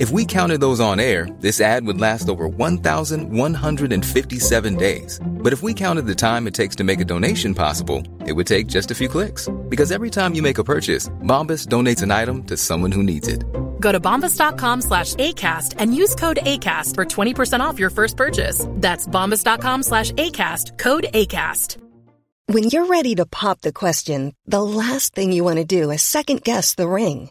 If we counted those on air, this ad would last over 1,157 days. But if we counted the time it takes to make a donation possible, it would take just a few clicks. Because every time you make a purchase, Bombas donates an item to someone who needs it. Go to bombas.com slash ACAST and use code ACAST for 20% off your first purchase. That's bombas.com slash ACAST, code ACAST. When you're ready to pop the question, the last thing you want to do is second guess the ring.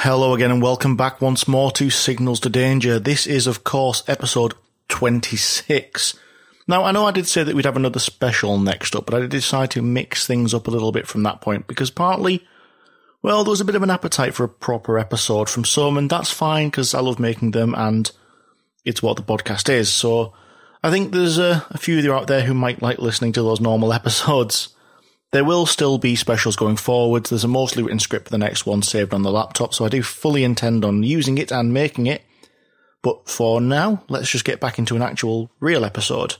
Hello again, and welcome back once more to Signals to Danger. This is, of course, episode 26. Now, I know I did say that we'd have another special next up, but I did decide to mix things up a little bit from that point because partly, well, there was a bit of an appetite for a proper episode from some, and that's fine because I love making them and it's what the podcast is. So I think there's a, a few of you out there who might like listening to those normal episodes. There will still be specials going forward. There's a mostly written script for the next one saved on the laptop, so I do fully intend on using it and making it. But for now, let's just get back into an actual real episode.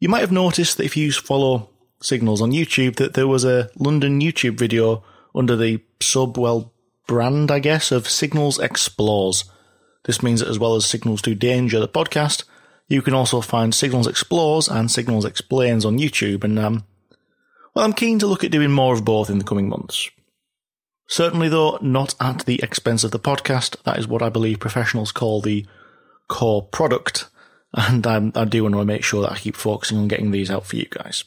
You might have noticed that if you follow Signals on YouTube, that there was a London YouTube video under the Subwell brand, I guess, of Signals Explores. This means that as well as Signals to Danger, the podcast, you can also find Signals Explores and Signals Explains on YouTube, and um, well, I'm keen to look at doing more of both in the coming months. Certainly, though, not at the expense of the podcast. That is what I believe professionals call the core product, and um, I do want to make sure that I keep focusing on getting these out for you guys.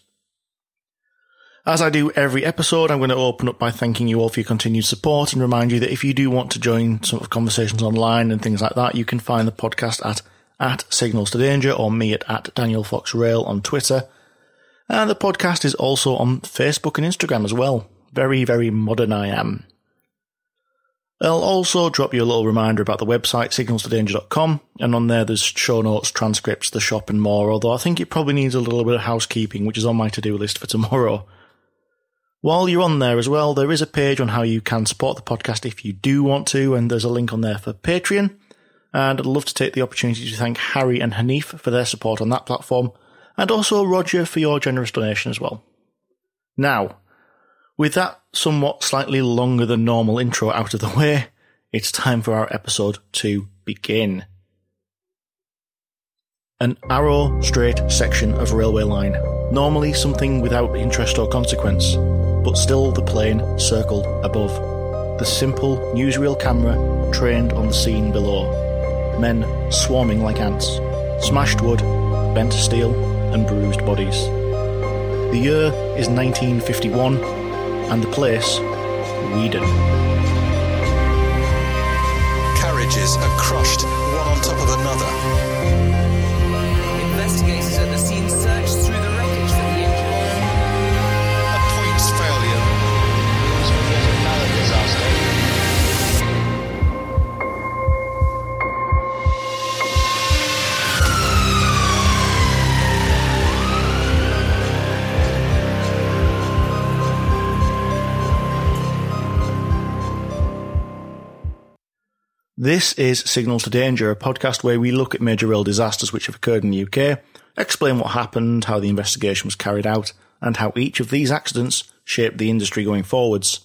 As I do every episode, I'm going to open up by thanking you all for your continued support and remind you that if you do want to join some of conversations online and things like that, you can find the podcast at, at Signals to Danger or me at, at Daniel Fox Rail on Twitter. And the podcast is also on Facebook and Instagram as well. Very, very modern I am. I'll also drop you a little reminder about the website, signalstodanger.com, and on there there's show notes, transcripts, the shop, and more, although I think it probably needs a little bit of housekeeping, which is on my to do list for tomorrow. While you're on there as well, there is a page on how you can support the podcast if you do want to, and there's a link on there for Patreon. And I'd love to take the opportunity to thank Harry and Hanif for their support on that platform, and also Roger for your generous donation as well. Now, with that somewhat slightly longer than normal intro out of the way, it's time for our episode to begin. An arrow straight section of railway line, normally something without interest or consequence, but still the plane circled above. The simple newsreel camera trained on the scene below. Men swarming like ants. Smashed wood, bent steel, and bruised bodies. The year is 1951, and the place, Weedon. Carriages are crushed, one on top of another. This is Signals to Danger, a podcast where we look at major rail disasters which have occurred in the UK, explain what happened, how the investigation was carried out, and how each of these accidents shaped the industry going forwards.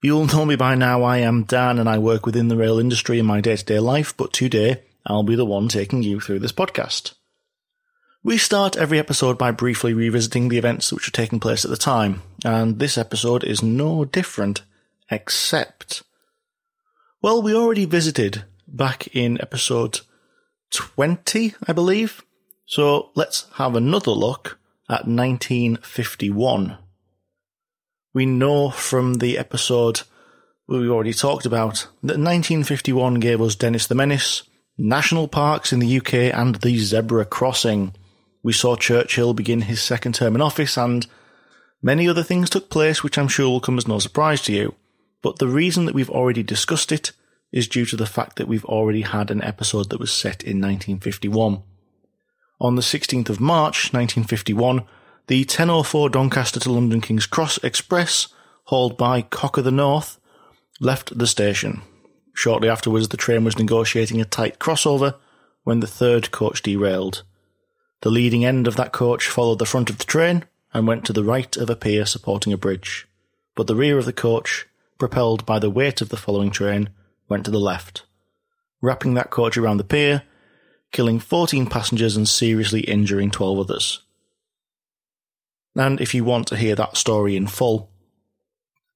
You'll know me by now, I am Dan and I work within the rail industry in my day to day life, but today I'll be the one taking you through this podcast. We start every episode by briefly revisiting the events which were taking place at the time, and this episode is no different, except well, we already visited back in episode 20, I believe. So let's have another look at 1951. We know from the episode we already talked about that 1951 gave us Dennis the Menace, national parks in the UK, and the zebra crossing. We saw Churchill begin his second term in office, and many other things took place which I'm sure will come as no surprise to you. But the reason that we've already discussed it is due to the fact that we've already had an episode that was set in 1951. On the 16th of March 1951, the 1004 Doncaster to London King's Cross Express, hauled by Cock of the North, left the station. Shortly afterwards, the train was negotiating a tight crossover when the third coach derailed. The leading end of that coach followed the front of the train and went to the right of a pier supporting a bridge, but the rear of the coach, propelled by the weight of the following train, went to the left, wrapping that coach around the pier, killing 14 passengers and seriously injuring 12 others. And if you want to hear that story in full,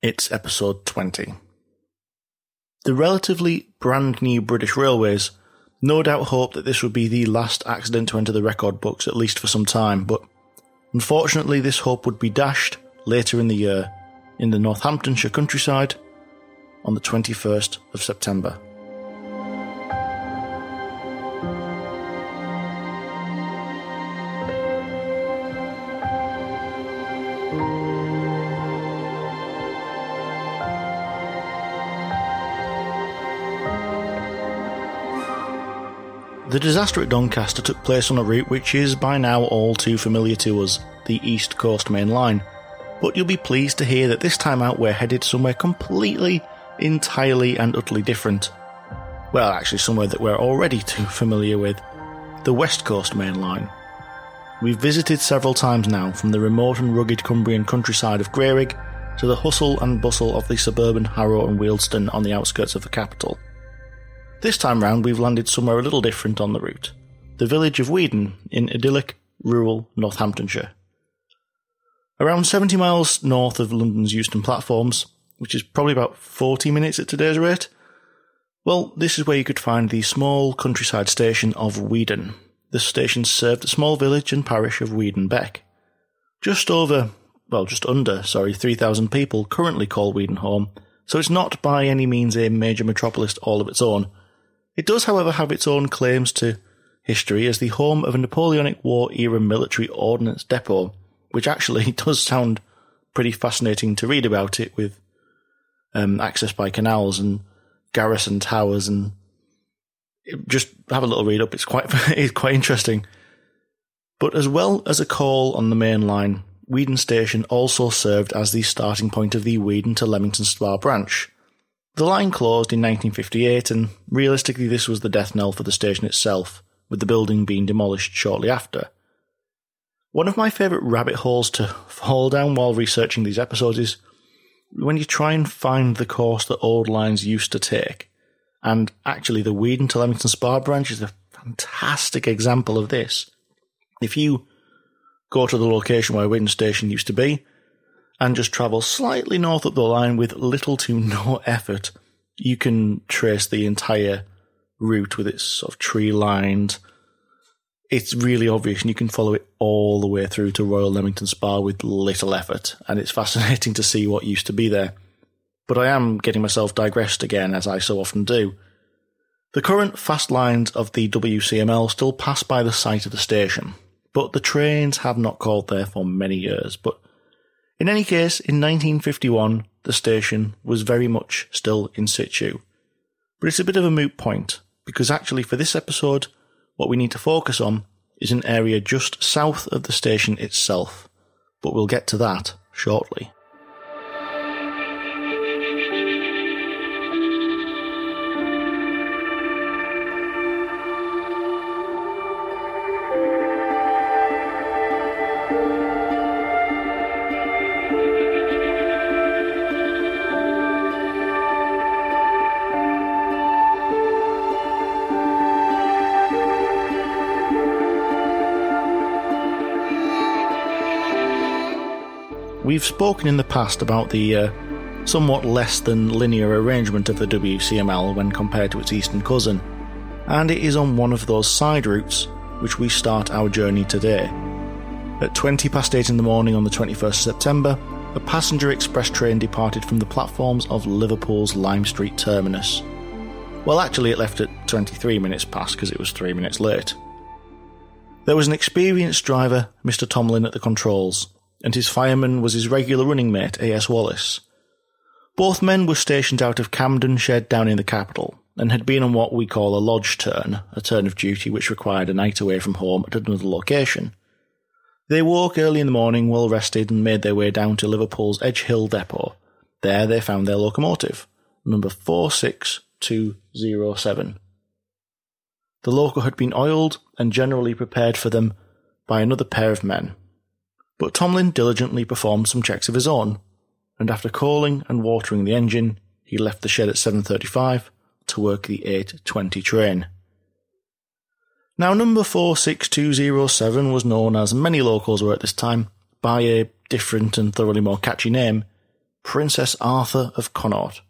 it's episode 20. The relatively brand new British Railways no doubt hoped that this would be the last accident to enter the record books, at least for some time, but unfortunately, this hope would be dashed later in the year in the Northamptonshire countryside on the 21st of September. The disaster at Doncaster took place on a route which is by now all too familiar to us, the East Coast Main Line. But you'll be pleased to hear that this time out we're headed somewhere completely, entirely, and utterly different. Well, actually, somewhere that we're already too familiar with the West Coast Main Line. We've visited several times now, from the remote and rugged Cumbrian countryside of Grayrigg to the hustle and bustle of the suburban Harrow and Wealdstone on the outskirts of the capital. This time round, we've landed somewhere a little different on the route the village of Weedon in idyllic, rural Northamptonshire. Around 70 miles north of London's Euston platforms, which is probably about 40 minutes at today's rate, well, this is where you could find the small countryside station of Weedon. This station served the small village and parish of Weedon Bec. Just over, well, just under, sorry, 3,000 people currently call Weedon home, so it's not by any means a major metropolis all of its own, it does, however, have its own claims to history as the home of a Napoleonic War era military ordnance depot, which actually does sound pretty fascinating to read about it with um, access by canals and garrison towers and just have a little read up. It's quite it's quite interesting. But as well as a call on the main line, Weedon Station also served as the starting point of the Weedon to Leamington Spa branch, the line closed in 1958, and realistically, this was the death knell for the station itself, with the building being demolished shortly after. One of my favourite rabbit holes to fall down while researching these episodes is when you try and find the course that old lines used to take. And actually, the Weedon to Leamington Spa branch is a fantastic example of this. If you go to the location where Weedon Station used to be, and just travel slightly north up the line with little to no effort, you can trace the entire route with its sort of tree lined. It's really obvious, and you can follow it all the way through to Royal Leamington Spa with little effort, and it's fascinating to see what used to be there. But I am getting myself digressed again, as I so often do. The current fast lines of the WCML still pass by the site of the station, but the trains have not called there for many years. But in any case, in 1951, the station was very much still in situ. But it's a bit of a moot point, because actually for this episode, what we need to focus on is an area just south of the station itself. But we'll get to that shortly. We've spoken in the past about the uh, somewhat less than linear arrangement of the WCML when compared to its eastern cousin, and it is on one of those side routes which we start our journey today. At 20 past 8 in the morning on the 21st September, a passenger express train departed from the platforms of Liverpool's Lime Street terminus. Well, actually, it left at 23 minutes past because it was three minutes late. There was an experienced driver, Mr. Tomlin, at the controls, and his fireman was his regular running mate, A.S. Wallace. Both men were stationed out of Camden Shed down in the capital, and had been on what we call a lodge turn, a turn of duty which required a night away from home at another location. They woke early in the morning, well rested, and made their way down to Liverpool's Edge Hill depot. There they found their locomotive, number 46207. The loco had been oiled and generally prepared for them by another pair of men. But Tomlin diligently performed some checks of his own, and after calling and watering the engine, he left the shed at 7.35 to work the 8.20 train. Now, number 46207 was known, as many locals were at this time, by a different and thoroughly more catchy name, Princess Arthur of Connaught.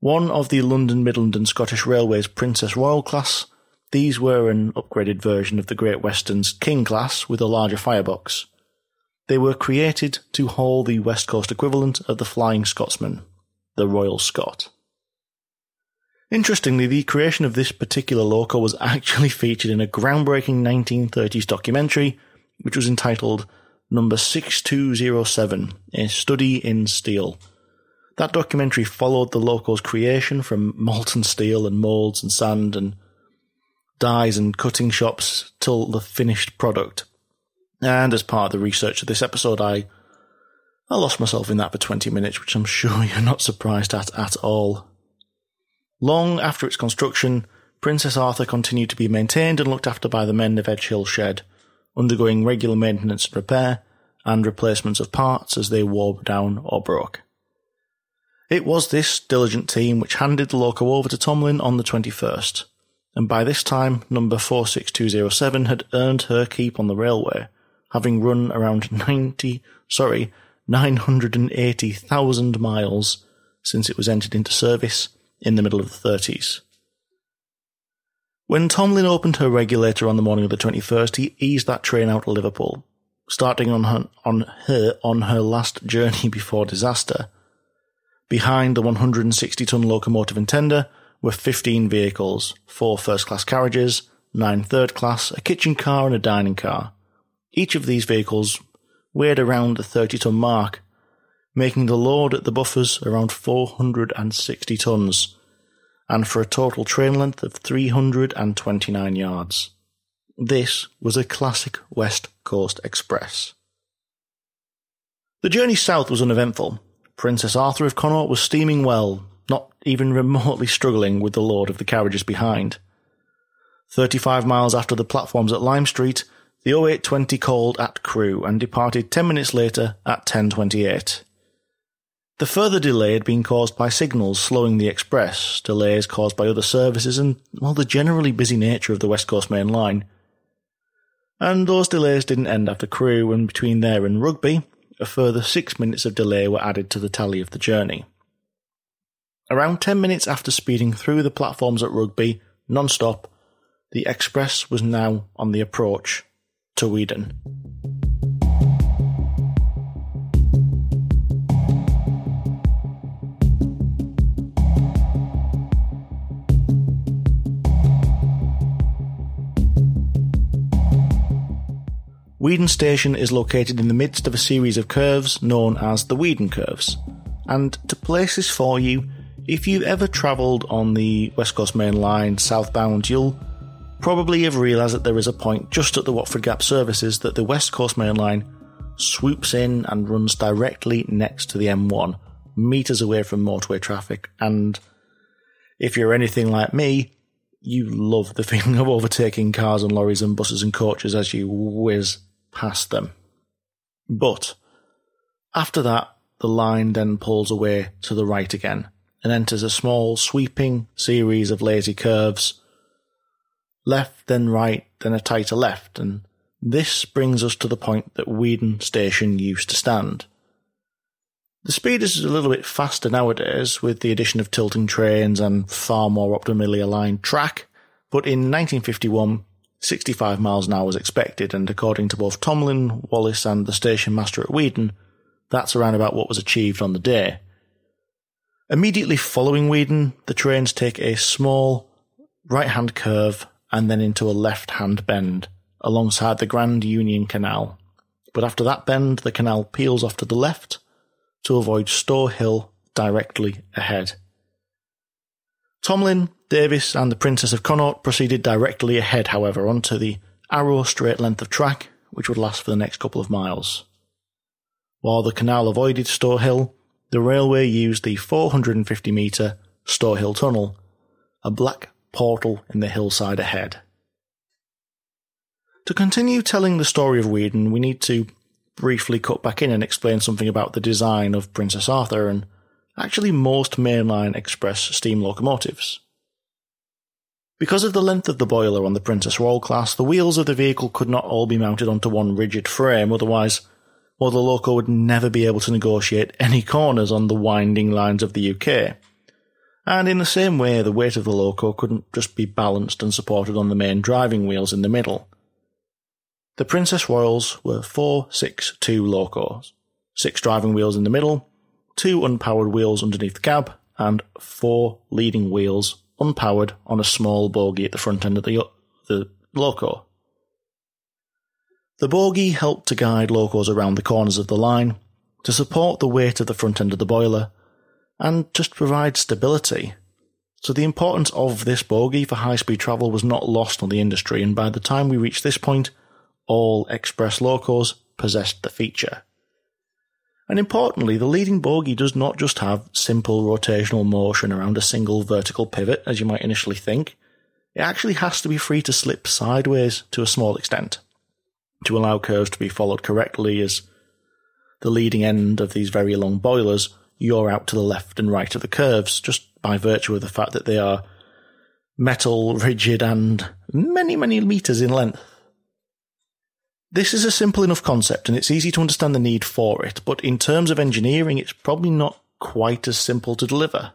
One of the London, Midland and Scottish Railways Princess Royal class, these were an upgraded version of the Great Western's King class with a larger firebox. They were created to haul the West Coast equivalent of the Flying Scotsman, the Royal Scot. Interestingly, the creation of this particular loco was actually featured in a groundbreaking 1930s documentary, which was entitled Number 6207 A Study in Steel. That documentary followed the loco's creation from molten steel and moulds and sand and dies and cutting shops till the finished product. And as part of the research of this episode, I I lost myself in that for 20 minutes, which I'm sure you're not surprised at at all. Long after its construction, Princess Arthur continued to be maintained and looked after by the men of Edge Hill Shed, undergoing regular maintenance and repair, and replacements of parts as they wore down or broke. It was this diligent team which handed the loco over to Tomlin on the 21st, and by this time, number 46207 had earned her keep on the railway, having run around 90, sorry, 980,000 miles since it was entered into service in the middle of the 30s. When Tomlin opened her regulator on the morning of the 21st, he eased that train out of Liverpool, starting on her, on her on her last journey before disaster. Behind the 160 ton locomotive and tender were 15 vehicles, four first class carriages, nine third class, a kitchen car, and a dining car. Each of these vehicles weighed around the 30 ton mark making the load at the buffers around 460 tons, and for a total train length of 329 yards. This was a classic West Coast Express. The journey south was uneventful. Princess Arthur of Connaught was steaming well, not even remotely struggling with the load of the carriages behind. Thirty-five miles after the platforms at Lime Street, the 0820 called at Crewe and departed ten minutes later at 1028. The further delay had been caused by signals slowing the express, delays caused by other services, and, well, the generally busy nature of the West Coast Main Line. And those delays didn't end after Crewe, and between there and Rugby, a further six minutes of delay were added to the tally of the journey. Around ten minutes after speeding through the platforms at Rugby, non-stop, the express was now on the approach to Weedon. Weedon Station is located in the midst of a series of curves known as the Weedon Curves. And to place this for you, if you've ever travelled on the West Coast Main Line southbound, you'll probably have realised that there is a point just at the Watford Gap services that the West Coast Main Line swoops in and runs directly next to the M1, metres away from motorway traffic. And if you're anything like me, you love the feeling of overtaking cars and lorries and buses and coaches as you whiz past them. But after that, the line then pulls away to the right again and enters a small sweeping series of lazy curves. Left, then right, then a tighter left, and this brings us to the point that Weedon Station used to stand. The speed is a little bit faster nowadays with the addition of tilting trains and far more optimally aligned track, but in 1951 65 miles an hour was expected, and according to both Tomlin, Wallace, and the station master at Weedon, That's around about what was achieved on the day. Immediately following Weedon, the trains take a small right hand curve and then into a left hand bend alongside the Grand Union Canal. But after that bend, the canal peels off to the left to avoid Stowe Hill directly ahead. Tomlin, Davis, and the Princess of Connaught proceeded directly ahead, however, onto the arrow straight length of track, which would last for the next couple of miles. While the canal avoided Stowe Hill, the railway used the 450 metre Stowe Hill Tunnel, a black portal in the hillside ahead. To continue telling the story of Weedon, we need to briefly cut back in and explain something about the design of Princess Arthur and actually most mainline express steam locomotives. Because of the length of the boiler on the Princess Royal class, the wheels of the vehicle could not all be mounted onto one rigid frame, otherwise, well, the loco would never be able to negotiate any corners on the winding lines of the UK. And in the same way, the weight of the loco couldn't just be balanced and supported on the main driving wheels in the middle. The Princess Royals were four, six, two locos, six driving wheels in the middle, two unpowered wheels underneath the cab, and four leading wheels unpowered on a small bogie at the front end of the, the loco. The bogie helped to guide locos around the corners of the line, to support the weight of the front end of the boiler, and just provide stability. So the importance of this bogie for high speed travel was not lost on the industry, and by the time we reached this point, all express locos possessed the feature. And importantly, the leading bogie does not just have simple rotational motion around a single vertical pivot, as you might initially think. It actually has to be free to slip sideways to a small extent to allow curves to be followed correctly as the leading end of these very long boilers yaw out to the left and right of the curves, just by virtue of the fact that they are metal, rigid, and many, many meters in length. This is a simple enough concept and it's easy to understand the need for it, but in terms of engineering, it's probably not quite as simple to deliver.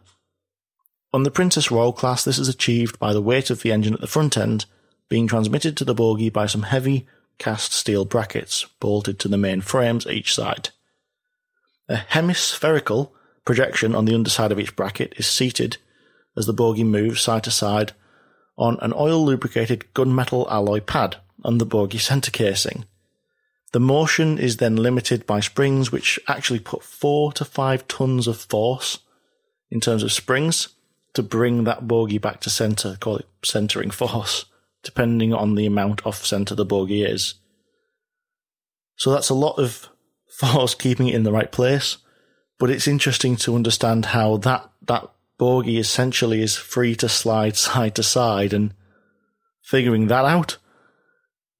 On the Princess Royal class, this is achieved by the weight of the engine at the front end being transmitted to the bogie by some heavy cast steel brackets bolted to the main frames each side. A hemispherical projection on the underside of each bracket is seated as the bogie moves side to side on an oil lubricated gunmetal alloy pad on the bogie center casing. The motion is then limited by springs which actually put four to five tons of force in terms of springs to bring that bogie back to center, call it centering force, depending on the amount off center the bogie is. So that's a lot of force keeping it in the right place, but it's interesting to understand how that, that bogie essentially is free to slide side to side and figuring that out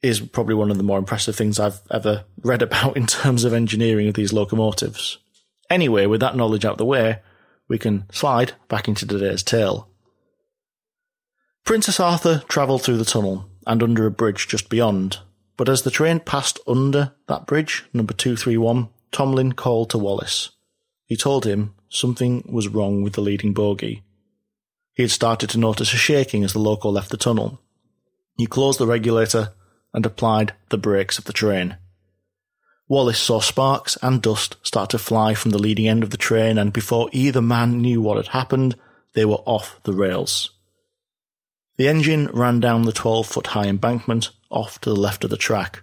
is probably one of the more impressive things I've ever read about in terms of engineering of these locomotives. Anyway, with that knowledge out the way, we can slide back into today's tale. Princess Arthur travelled through the tunnel and under a bridge just beyond, but as the train passed under that bridge, number 231, Tomlin called to Wallace. He told him something was wrong with the leading bogie. He had started to notice a shaking as the loco left the tunnel. He closed the regulator and applied the brakes of the train. Wallace saw sparks and dust start to fly from the leading end of the train, and before either man knew what had happened, they were off the rails. The engine ran down the 12 foot high embankment off to the left of the track.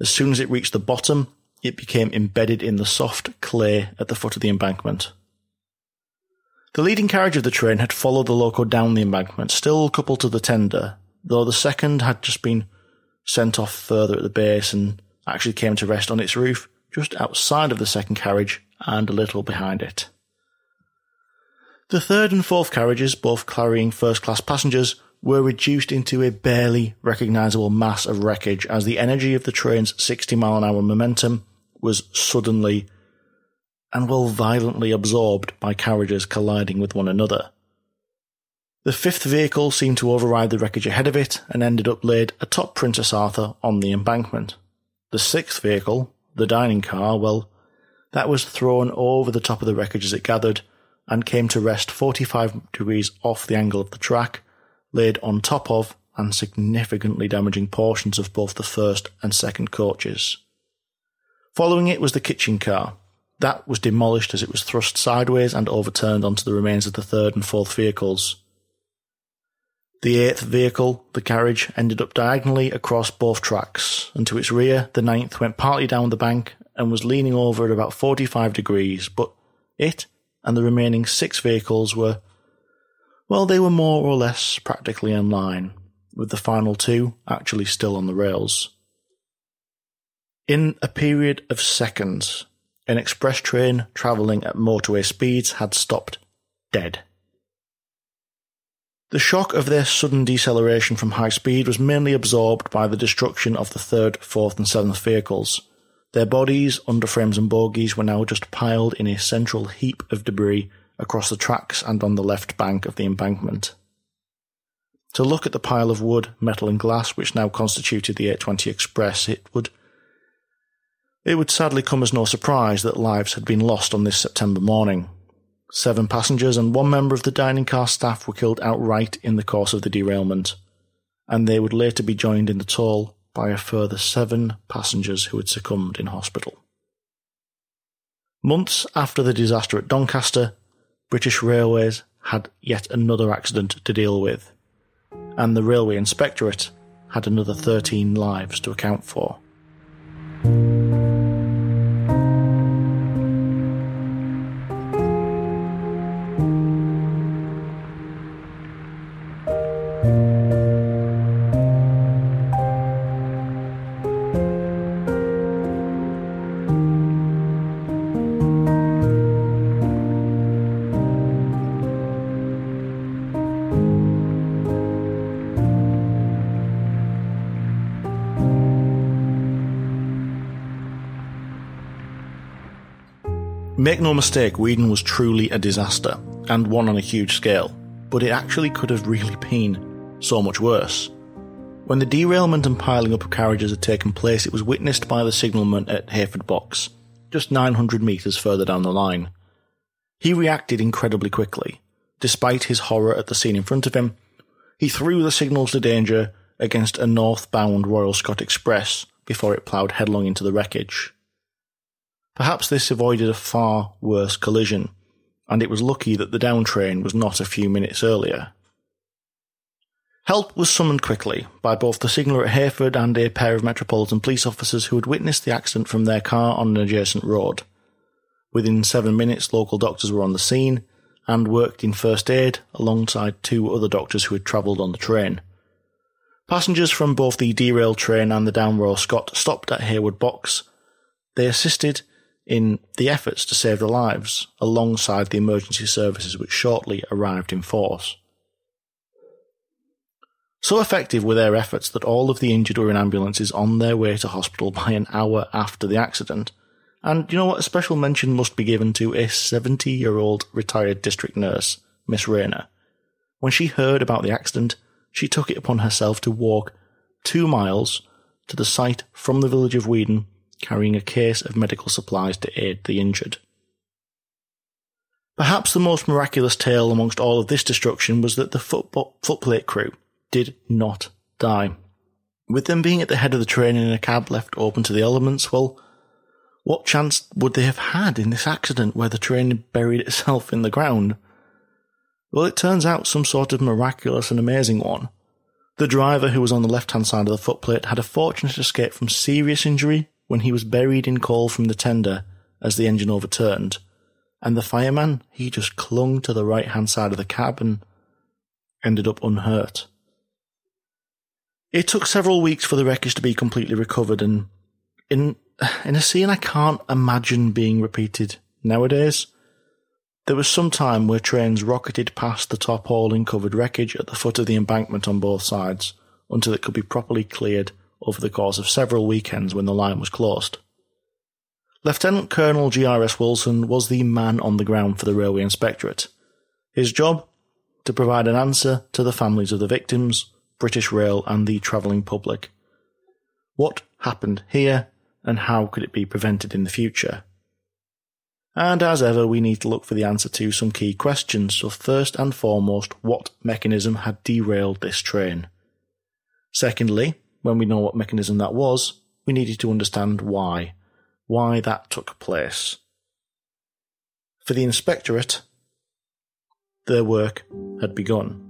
As soon as it reached the bottom, it became embedded in the soft clay at the foot of the embankment. The leading carriage of the train had followed the loco down the embankment, still coupled to the tender, though the second had just been sent off further at the base and actually came to rest on its roof just outside of the second carriage and a little behind it. The third and fourth carriages, both carrying first class passengers, were reduced into a barely recognisable mass of wreckage as the energy of the train's 60 mile an hour momentum was suddenly and well violently absorbed by carriages colliding with one another. The fifth vehicle seemed to override the wreckage ahead of it and ended up laid atop Princess Arthur on the embankment. The sixth vehicle, the dining car, well, that was thrown over the top of the wreckage as it gathered and came to rest 45 degrees off the angle of the track, laid on top of and significantly damaging portions of both the first and second coaches. Following it was the kitchen car, That was demolished as it was thrust sideways and overturned onto the remains of the third and fourth vehicles. The eighth vehicle, the carriage, ended up diagonally across both tracks, and to its rear, the ninth went partly down the bank and was leaning over at about 45 degrees, but it and the remaining six vehicles were, well, they were more or less practically in line, with the final two actually still on the rails. In a period of seconds, an express train travelling at motorway speeds had stopped dead. The shock of their sudden deceleration from high speed was mainly absorbed by the destruction of the third, fourth, and seventh vehicles. Their bodies, underframes, and bogies were now just piled in a central heap of debris across the tracks and on the left bank of the embankment. To look at the pile of wood, metal, and glass which now constituted the 820 Express, it would it would sadly come as no surprise that lives had been lost on this September morning. Seven passengers and one member of the dining car staff were killed outright in the course of the derailment, and they would later be joined in the toll by a further seven passengers who had succumbed in hospital. Months after the disaster at Doncaster, British Railways had yet another accident to deal with, and the Railway Inspectorate had another 13 lives to account for. Make no mistake, Weedon was truly a disaster, and one on a huge scale, but it actually could have really been so much worse. When the derailment and piling up of carriages had taken place, it was witnessed by the signalman at Heyford Box, just 900 metres further down the line. He reacted incredibly quickly. Despite his horror at the scene in front of him, he threw the signals to danger against a northbound Royal Scot Express before it ploughed headlong into the wreckage. Perhaps this avoided a far worse collision, and it was lucky that the down train was not a few minutes earlier. Help was summoned quickly by both the signaller at Heyford and a pair of Metropolitan police officers who had witnessed the accident from their car on an adjacent road. Within seven minutes, local doctors were on the scene and worked in first aid alongside two other doctors who had travelled on the train. Passengers from both the derailed train and the down Royal Scot stopped at Heyford Box. They assisted in the efforts to save their lives alongside the emergency services which shortly arrived in force. So effective were their efforts that all of the injured were in ambulances on their way to hospital by an hour after the accident. And you know what? A special mention must be given to a 70 year old retired district nurse, Miss Rayner. When she heard about the accident, she took it upon herself to walk two miles to the site from the village of Weedon carrying a case of medical supplies to aid the injured. Perhaps the most miraculous tale amongst all of this destruction was that the football, footplate crew did not die. With them being at the head of the train in a cab left open to the elements, well, what chance would they have had in this accident where the train buried itself in the ground? Well, it turns out some sort of miraculous and amazing one. The driver who was on the left hand side of the footplate had a fortunate escape from serious injury when he was buried in coal from the tender as the engine overturned, and the fireman, he just clung to the right hand side of the cab and ended up unhurt. It took several weeks for the wreckage to be completely recovered, and in in a scene I can't imagine being repeated nowadays. There was some time where trains rocketed past the top hauling covered wreckage at the foot of the embankment on both sides until it could be properly cleared over the course of several weekends when the line was closed. Lieutenant Colonel G.R.S. Wilson was the man on the ground for the Railway Inspectorate. His job? To provide an answer to the families of the victims, British Rail, and the travelling public. What happened here, and how could it be prevented in the future? And as ever, we need to look for the answer to some key questions. So, first and foremost, what mechanism had derailed this train? Secondly, when we know what mechanism that was, we needed to understand why. Why that took place. For the inspectorate, their work had begun.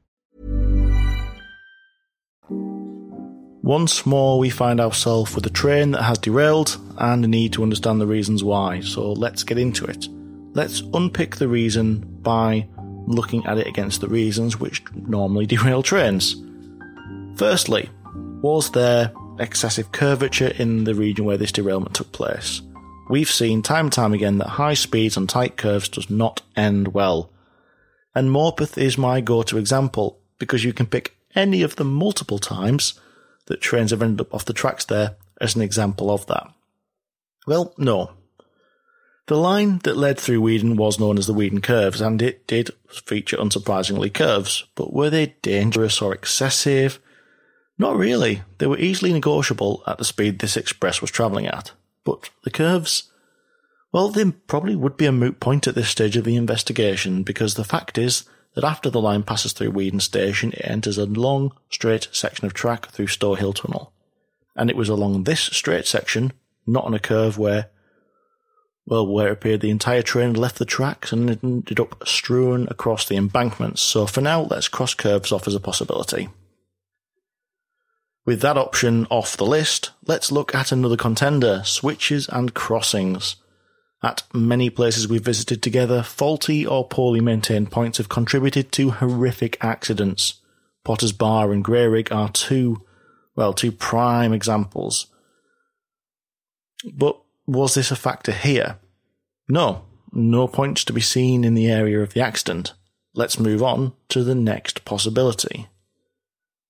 Once more, we find ourselves with a train that has derailed and a need to understand the reasons why. So let's get into it. Let's unpick the reason by looking at it against the reasons which normally derail trains. Firstly, was there excessive curvature in the region where this derailment took place? We've seen time and time again that high speeds on tight curves does not end well. And Morpeth is my go-to example because you can pick any of them multiple times that trains have ended up off the tracks there as an example of that. Well, no. The line that led through Weedon was known as the Weedon Curves, and it did feature unsurprisingly curves, but were they dangerous or excessive? Not really. They were easily negotiable at the speed this express was travelling at. But the curves? Well, they probably would be a moot point at this stage of the investigation because the fact is that after the line passes through Weedon Station, it enters a long, straight section of track through Stowe Hill Tunnel. And it was along this straight section, not on a curve where, well, where it appeared the entire train left the tracks and ended up strewn across the embankments. So for now, let's cross curves off as a possibility. With that option off the list, let's look at another contender, switches and crossings. At many places we've visited together, faulty or poorly maintained points have contributed to horrific accidents. Potter's Bar and Grayrigg are two, well, two prime examples. But was this a factor here? No, no points to be seen in the area of the accident. Let's move on to the next possibility.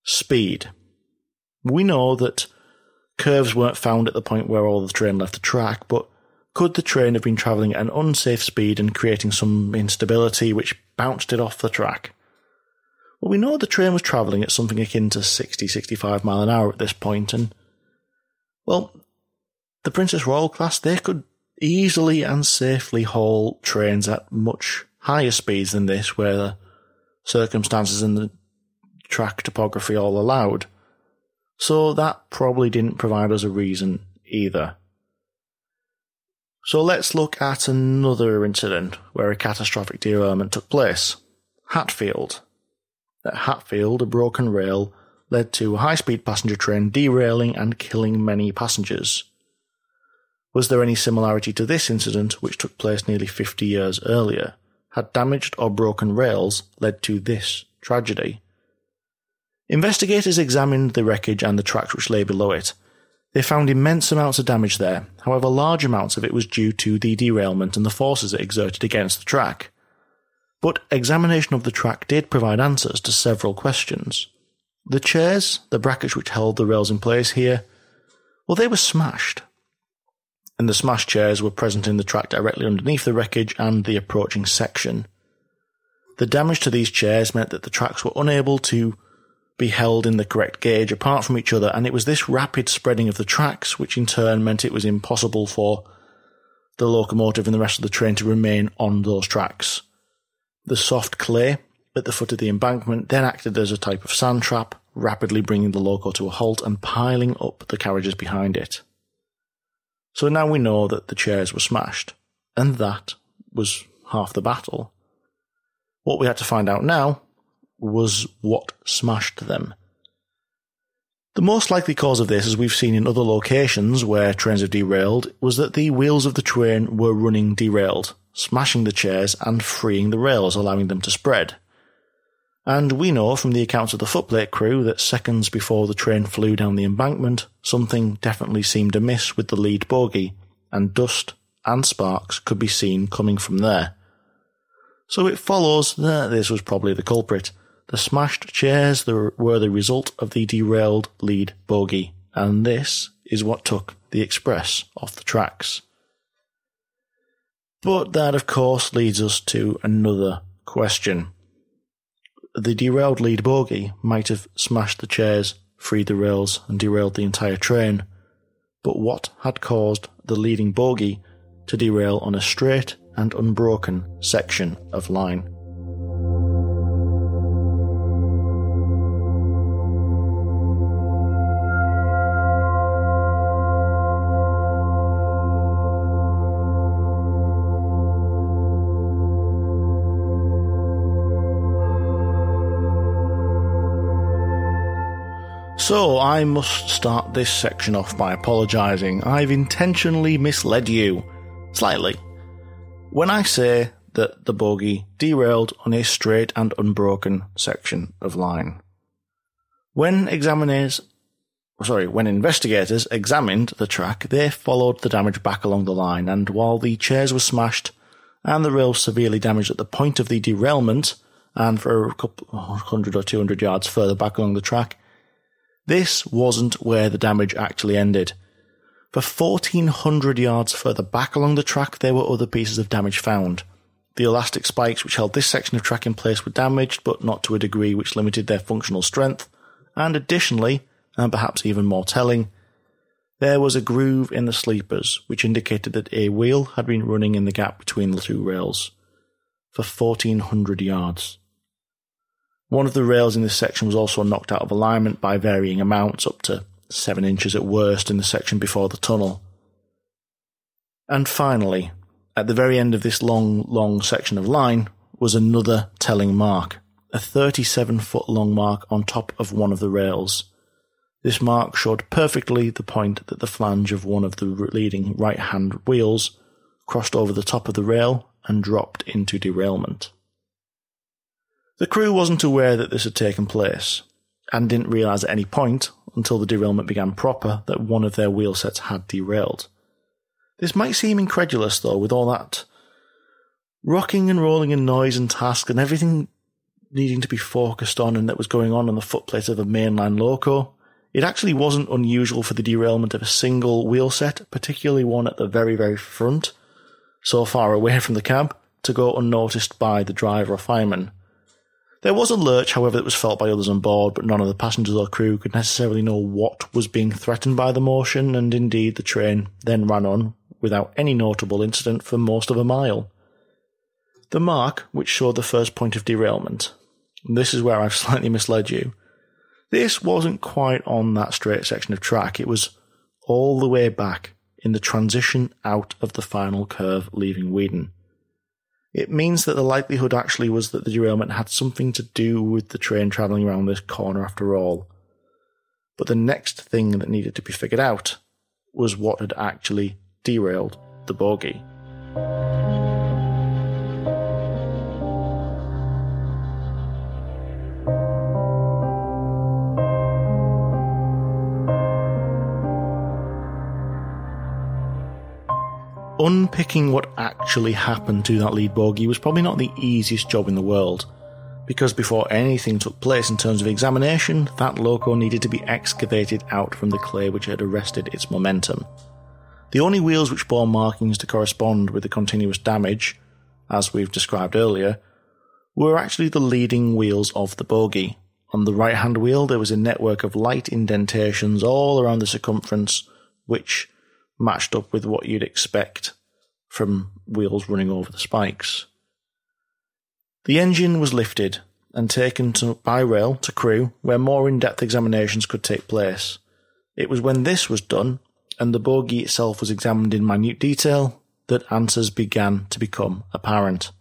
Speed. We know that curves weren't found at the point where all the train left the track, but could the train have been travelling at an unsafe speed and creating some instability which bounced it off the track? Well, we know the train was travelling at something akin to 60, 65 mile an hour at this point, and, well, the Princess Royal class, they could easily and safely haul trains at much higher speeds than this, where the circumstances and the track topography all allowed. So that probably didn't provide us a reason either. So let's look at another incident where a catastrophic derailment took place. Hatfield. At Hatfield, a broken rail led to a high speed passenger train derailing and killing many passengers. Was there any similarity to this incident, which took place nearly 50 years earlier? Had damaged or broken rails led to this tragedy? Investigators examined the wreckage and the tracks which lay below it. They found immense amounts of damage there, however, large amounts of it was due to the derailment and the forces it exerted against the track. But examination of the track did provide answers to several questions. The chairs, the brackets which held the rails in place here, well, they were smashed. And the smashed chairs were present in the track directly underneath the wreckage and the approaching section. The damage to these chairs meant that the tracks were unable to be held in the correct gauge apart from each other, and it was this rapid spreading of the tracks which in turn meant it was impossible for the locomotive and the rest of the train to remain on those tracks. The soft clay at the foot of the embankment then acted as a type of sand trap, rapidly bringing the loco to a halt and piling up the carriages behind it. So now we know that the chairs were smashed, and that was half the battle. What we had to find out now was what smashed them. The most likely cause of this, as we've seen in other locations where trains have derailed, was that the wheels of the train were running derailed, smashing the chairs and freeing the rails, allowing them to spread. And we know from the accounts of the footplate crew that seconds before the train flew down the embankment, something definitely seemed amiss with the lead bogie, and dust and sparks could be seen coming from there. So it follows that this was probably the culprit. The smashed chairs were the result of the derailed lead bogie, and this is what took the express off the tracks. But that, of course, leads us to another question. The derailed lead bogie might have smashed the chairs, freed the rails, and derailed the entire train. But what had caused the leading bogie to derail on a straight and unbroken section of line? So, I must start this section off by apologising. I've intentionally misled you. Slightly. When I say that the bogie derailed on a straight and unbroken section of line. When examiners, sorry, when investigators examined the track, they followed the damage back along the line, and while the chairs were smashed and the rails severely damaged at the point of the derailment, and for a couple hundred or two hundred yards further back along the track, this wasn't where the damage actually ended. For 1400 yards further back along the track, there were other pieces of damage found. The elastic spikes which held this section of track in place were damaged, but not to a degree which limited their functional strength. And additionally, and perhaps even more telling, there was a groove in the sleepers, which indicated that a wheel had been running in the gap between the two rails for 1400 yards. One of the rails in this section was also knocked out of alignment by varying amounts, up to 7 inches at worst in the section before the tunnel. And finally, at the very end of this long, long section of line was another telling mark, a 37 foot long mark on top of one of the rails. This mark showed perfectly the point that the flange of one of the leading right hand wheels crossed over the top of the rail and dropped into derailment. The crew wasn't aware that this had taken place, and didn't realise at any point, until the derailment began proper, that one of their wheel sets had derailed. This might seem incredulous, though, with all that rocking and rolling and noise and task and everything needing to be focused on and that was going on on the footplate of a mainline loco. It actually wasn't unusual for the derailment of a single wheel set, particularly one at the very, very front, so far away from the cab, to go unnoticed by the driver or fireman. There was a lurch, however, that was felt by others on board, but none of the passengers or crew could necessarily know what was being threatened by the motion, and indeed the train then ran on without any notable incident for most of a mile. The mark, which showed the first point of derailment, this is where I've slightly misled you. This wasn't quite on that straight section of track, it was all the way back in the transition out of the final curve leaving Weedon. It means that the likelihood actually was that the derailment had something to do with the train travelling around this corner after all. But the next thing that needed to be figured out was what had actually derailed the bogie. Unpicking what actually happened to that lead bogie was probably not the easiest job in the world. Because before anything took place in terms of examination, that loco needed to be excavated out from the clay which had arrested its momentum. The only wheels which bore markings to correspond with the continuous damage, as we've described earlier, were actually the leading wheels of the bogie. On the right hand wheel, there was a network of light indentations all around the circumference, which matched up with what you'd expect from wheels running over the spikes. The engine was lifted and taken to, by rail to Crewe, where more in depth examinations could take place. It was when this was done and the bogie itself was examined in minute detail, that answers began to become apparent.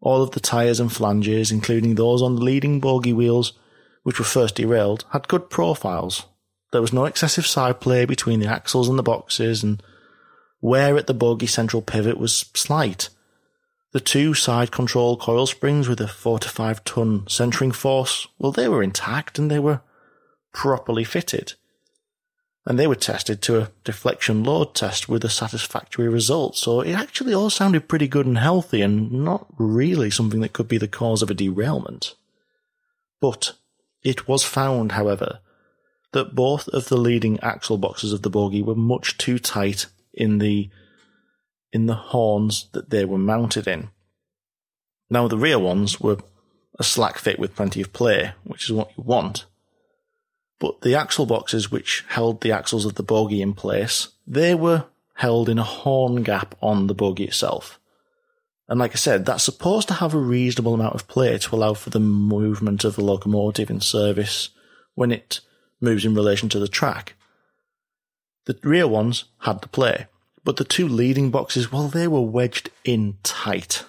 All of the tyres and flanges, including those on the leading bogie wheels, which were first derailed, had good profiles. There was no excessive side play between the axles and the boxes, and wear at the bogie central pivot was slight. The two side control coil springs with a 4 to 5 ton centering force, well, they were intact and they were properly fitted. And they were tested to a deflection load test with a satisfactory result, so it actually all sounded pretty good and healthy and not really something that could be the cause of a derailment. But it was found, however, that both of the leading axle boxes of the bogie were much too tight in the in the horns that they were mounted in. Now the rear ones were a slack fit with plenty of play, which is what you want. But the axle boxes which held the axles of the bogie in place, they were held in a horn gap on the bogie itself. And like I said, that's supposed to have a reasonable amount of play to allow for the movement of the locomotive in service when it moves in relation to the track. The rear ones had the play, but the two leading boxes, well, they were wedged in tight.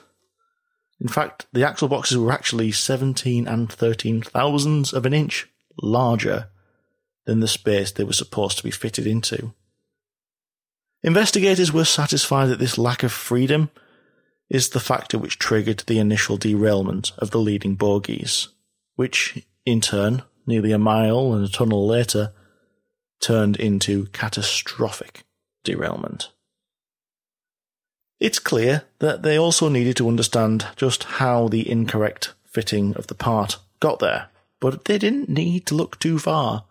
In fact, the axle boxes were actually 17 and 13 thousandths of an inch larger than the space they were supposed to be fitted into. Investigators were satisfied that this lack of freedom is the factor which triggered the initial derailment of the leading bogies, which, in turn, nearly a mile and a tunnel later, turned into catastrophic derailment. It's clear that they also needed to understand just how the incorrect fitting of the part got there, but they didn't need to look too far.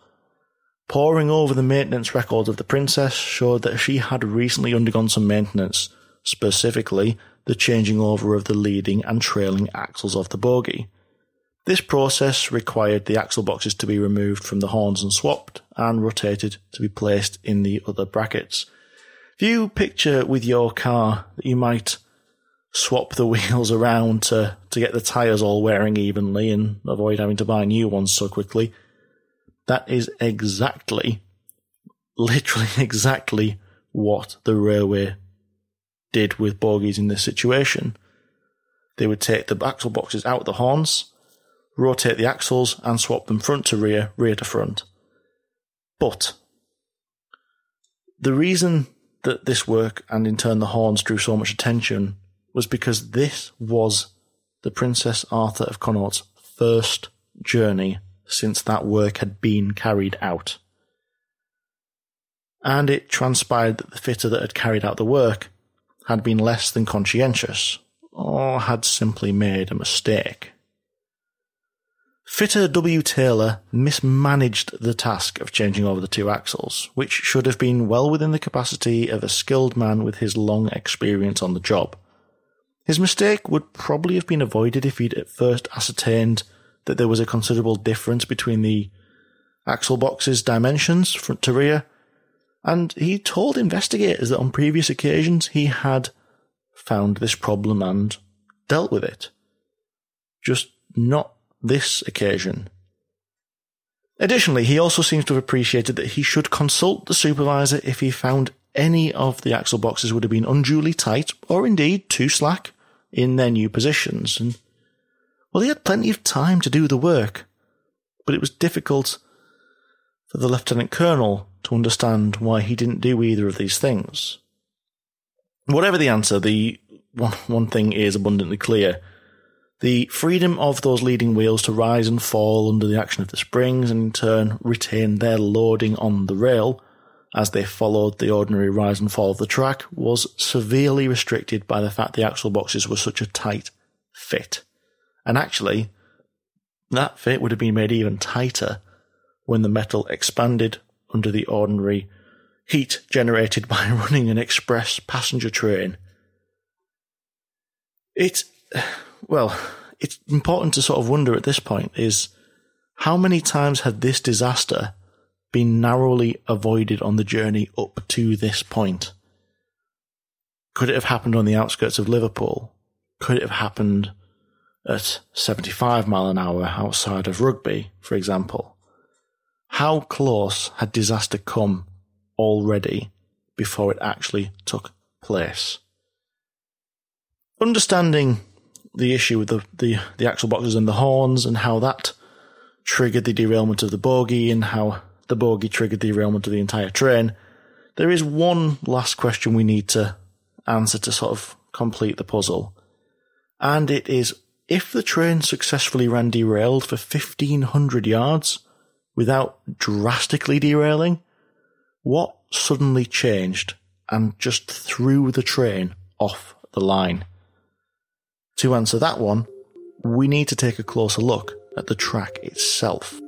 Poring over the maintenance records of the Princess showed that she had recently undergone some maintenance, specifically the changing over of the leading and trailing axles of the bogie. This process required the axle boxes to be removed from the horns and swapped and rotated to be placed in the other brackets. If you picture with your car that you might swap the wheels around to, to get the tyres all wearing evenly and avoid having to buy new ones so quickly, that is exactly, literally exactly what the railway did with bogies in this situation. They would take the axle boxes out of the horns, rotate the axles and swap them front to rear, rear to front. But the reason that this work and in turn the horns drew so much attention was because this was the Princess Arthur of Connaught's first journey since that work had been carried out. And it transpired that the fitter that had carried out the work had been less than conscientious, or had simply made a mistake. Fitter W. Taylor mismanaged the task of changing over the two axles, which should have been well within the capacity of a skilled man with his long experience on the job. His mistake would probably have been avoided if he'd at first ascertained that there was a considerable difference between the axle box's dimensions, front to rear, and he told investigators that on previous occasions he had found this problem and dealt with it. Just not this occasion. Additionally, he also seems to have appreciated that he should consult the supervisor if he found any of the axle boxes would have been unduly tight or indeed too slack in their new positions. And well, he had plenty of time to do the work, but it was difficult for the lieutenant colonel to understand why he didn't do either of these things. Whatever the answer, the one, one thing is abundantly clear. The freedom of those leading wheels to rise and fall under the action of the springs and in turn retain their loading on the rail as they followed the ordinary rise and fall of the track was severely restricted by the fact the axle boxes were such a tight fit. And actually, that fit would have been made even tighter when the metal expanded under the ordinary heat generated by running an express passenger train. It well, it's important to sort of wonder at this point is how many times had this disaster been narrowly avoided on the journey up to this point? Could it have happened on the outskirts of Liverpool? Could it have happened at 75 mile an hour outside of Rugby, for example? How close had disaster come already before it actually took place. Understanding the issue with the, the, the axle boxes and the horns and how that triggered the derailment of the bogie and how the bogie triggered the derailment of the entire train, there is one last question we need to answer to sort of complete the puzzle. And it is if the train successfully ran derailed for 1500 yards without drastically derailing, what suddenly changed and just threw the train off the line? To answer that one, we need to take a closer look at the track itself.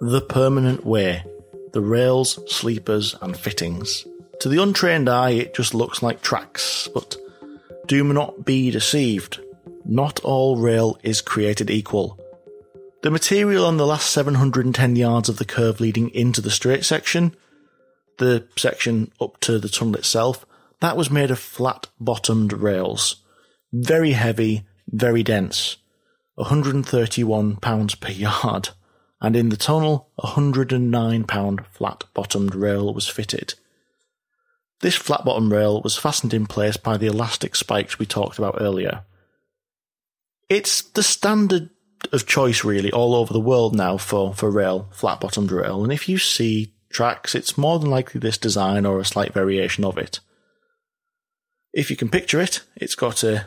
The permanent way, the rails, sleepers, and fittings. To the untrained eye, it just looks like tracks, but do not be deceived. Not all rail is created equal. The material on the last 710 yards of the curve leading into the straight section, the section up to the tunnel itself, that was made of flat bottomed rails. Very heavy, very dense. 131 pounds per yard and in the tunnel, a £109 flat bottomed rail was fitted. This flat bottom rail was fastened in place by the elastic spikes we talked about earlier. It's the standard of choice really all over the world now for, for rail, flat bottomed rail, and if you see tracks, it's more than likely this design or a slight variation of it. If you can picture it, it's got a,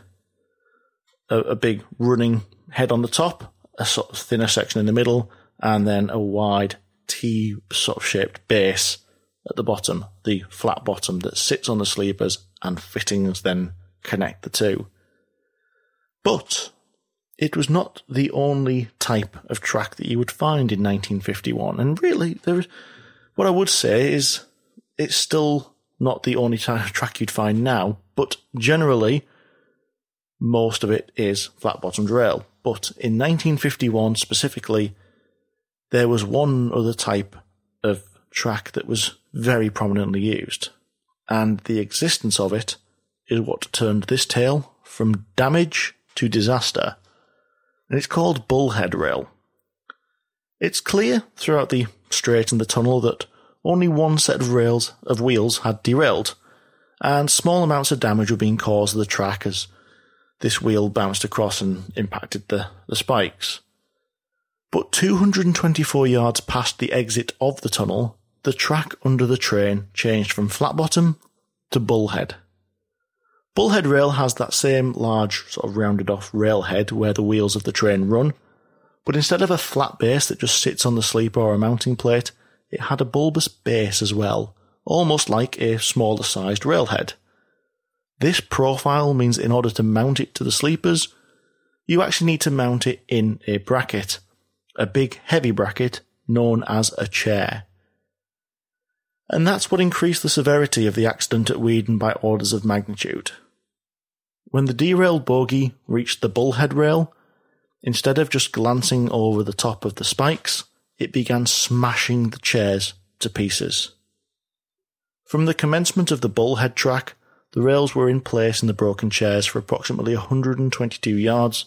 a, a big running head on the top, a sort of thinner section in the middle, and then a wide T sort of shaped base at the bottom, the flat bottom that sits on the sleepers and fittings then connect the two. But it was not the only type of track that you would find in 1951. And really, what I would say is it's still not the only type of track you'd find now, but generally, most of it is flat bottomed rail. But in 1951 specifically, there was one other type of track that was very prominently used, and the existence of it is what turned this tale from damage to disaster, and it's called Bullhead Rail. It's clear throughout the straight and the tunnel that only one set of rails of wheels had derailed, and small amounts of damage were being caused to the track as this wheel bounced across and impacted the, the spikes. But 224 yards past the exit of the tunnel, the track under the train changed from flat bottom to bullhead. Bullhead rail has that same large, sort of rounded off railhead where the wheels of the train run, but instead of a flat base that just sits on the sleeper or a mounting plate, it had a bulbous base as well, almost like a smaller sized railhead. This profile means in order to mount it to the sleepers, you actually need to mount it in a bracket, a big heavy bracket known as a chair. And that's what increased the severity of the accident at Weedon by orders of magnitude. When the derailed bogie reached the bullhead rail, instead of just glancing over the top of the spikes, it began smashing the chairs to pieces. From the commencement of the bullhead track, the rails were in place in the broken chairs for approximately 122 yards,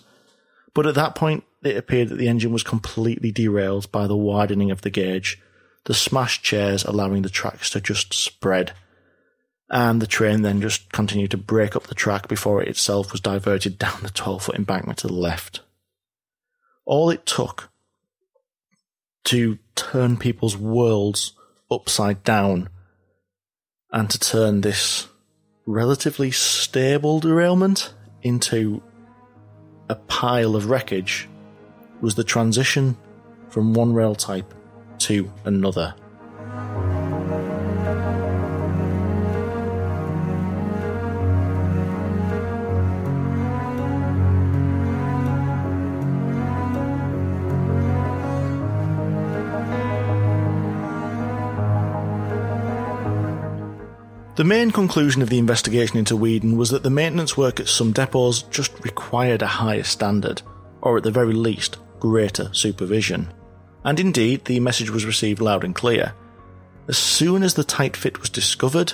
but at that point it appeared that the engine was completely derailed by the widening of the gauge, the smashed chairs allowing the tracks to just spread. And the train then just continued to break up the track before it itself was diverted down the 12 foot embankment to the left. All it took to turn people's worlds upside down and to turn this relatively stable derailment into a pile of wreckage was the transition from one rail type to another. The main conclusion of the investigation into Weedon was that the maintenance work at some depots just required a higher standard, or at the very least, greater supervision. And indeed, the message was received loud and clear. As soon as the tight fit was discovered,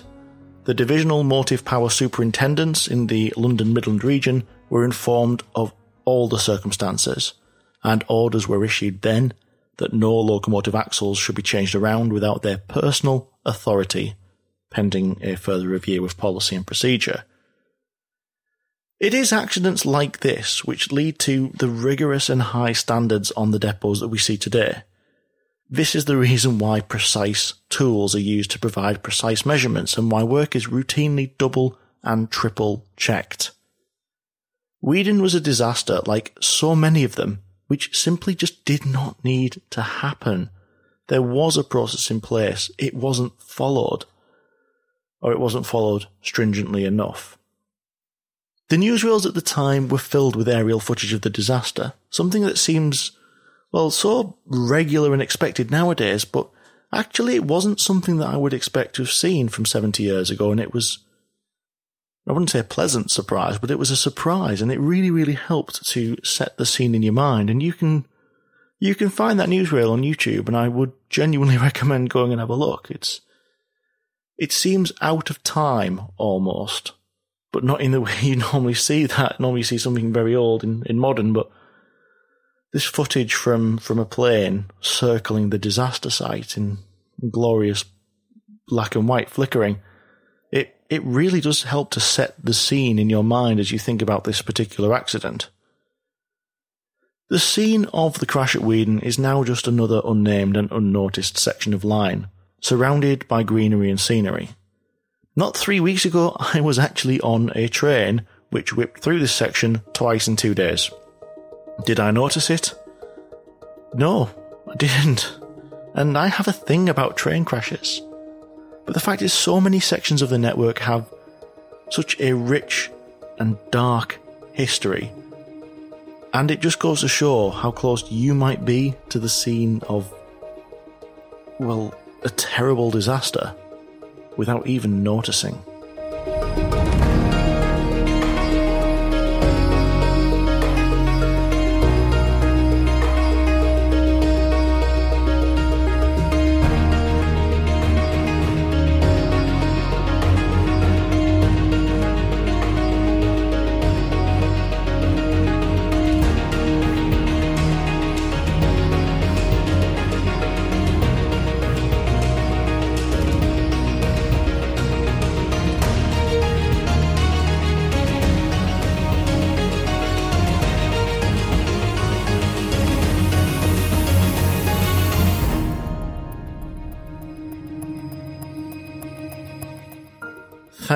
The divisional motive power superintendents in the London Midland region were informed of all the circumstances, and orders were issued then that no locomotive axles should be changed around without their personal authority, pending a further review of policy and procedure. It is accidents like this which lead to the rigorous and high standards on the depots that we see today. This is the reason why precise tools are used to provide precise measurements and why work is routinely double and triple checked. Weedon was a disaster like so many of them, which simply just did not need to happen. There was a process in place, it wasn't followed, or it wasn't followed stringently enough. The newsreels at the time were filled with aerial footage of the disaster, something that seems, well, so regular and expected nowadays, but actually it wasn't something that I would expect to have seen from 70 years ago, and it was, I wouldn't say a pleasant surprise, but it was a surprise, and it really, really helped to set the scene in your mind, and you can, you can find that newsreel on YouTube, and I would genuinely recommend going and have a look. It's, it seems out of time almost but not in the way you normally see that. Normally you see something very old in, in modern, but this footage from, from a plane circling the disaster site in glorious black and white flickering, it, it really does help to set the scene in your mind as you think about this particular accident. The scene of the crash at Weedon is now just another unnamed and unnoticed section of line, surrounded by greenery and scenery. Not three weeks ago, I was actually on a train which whipped through this section twice in two days. Did I notice it? No, I didn't. And I have a thing about train crashes. But the fact is, so many sections of the network have such a rich and dark history. And it just goes to show how close you might be to the scene of, well, a terrible disaster without even noticing.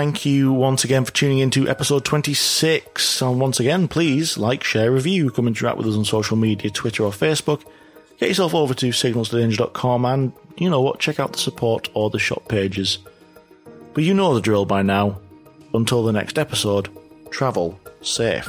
Thank you once again for tuning in to episode 26. And once again, please like, share, review, come interact with us on social media, Twitter or Facebook. Get yourself over to signalstodanger.com and, you know what, check out the support or the shop pages. But you know the drill by now. Until the next episode, travel safe.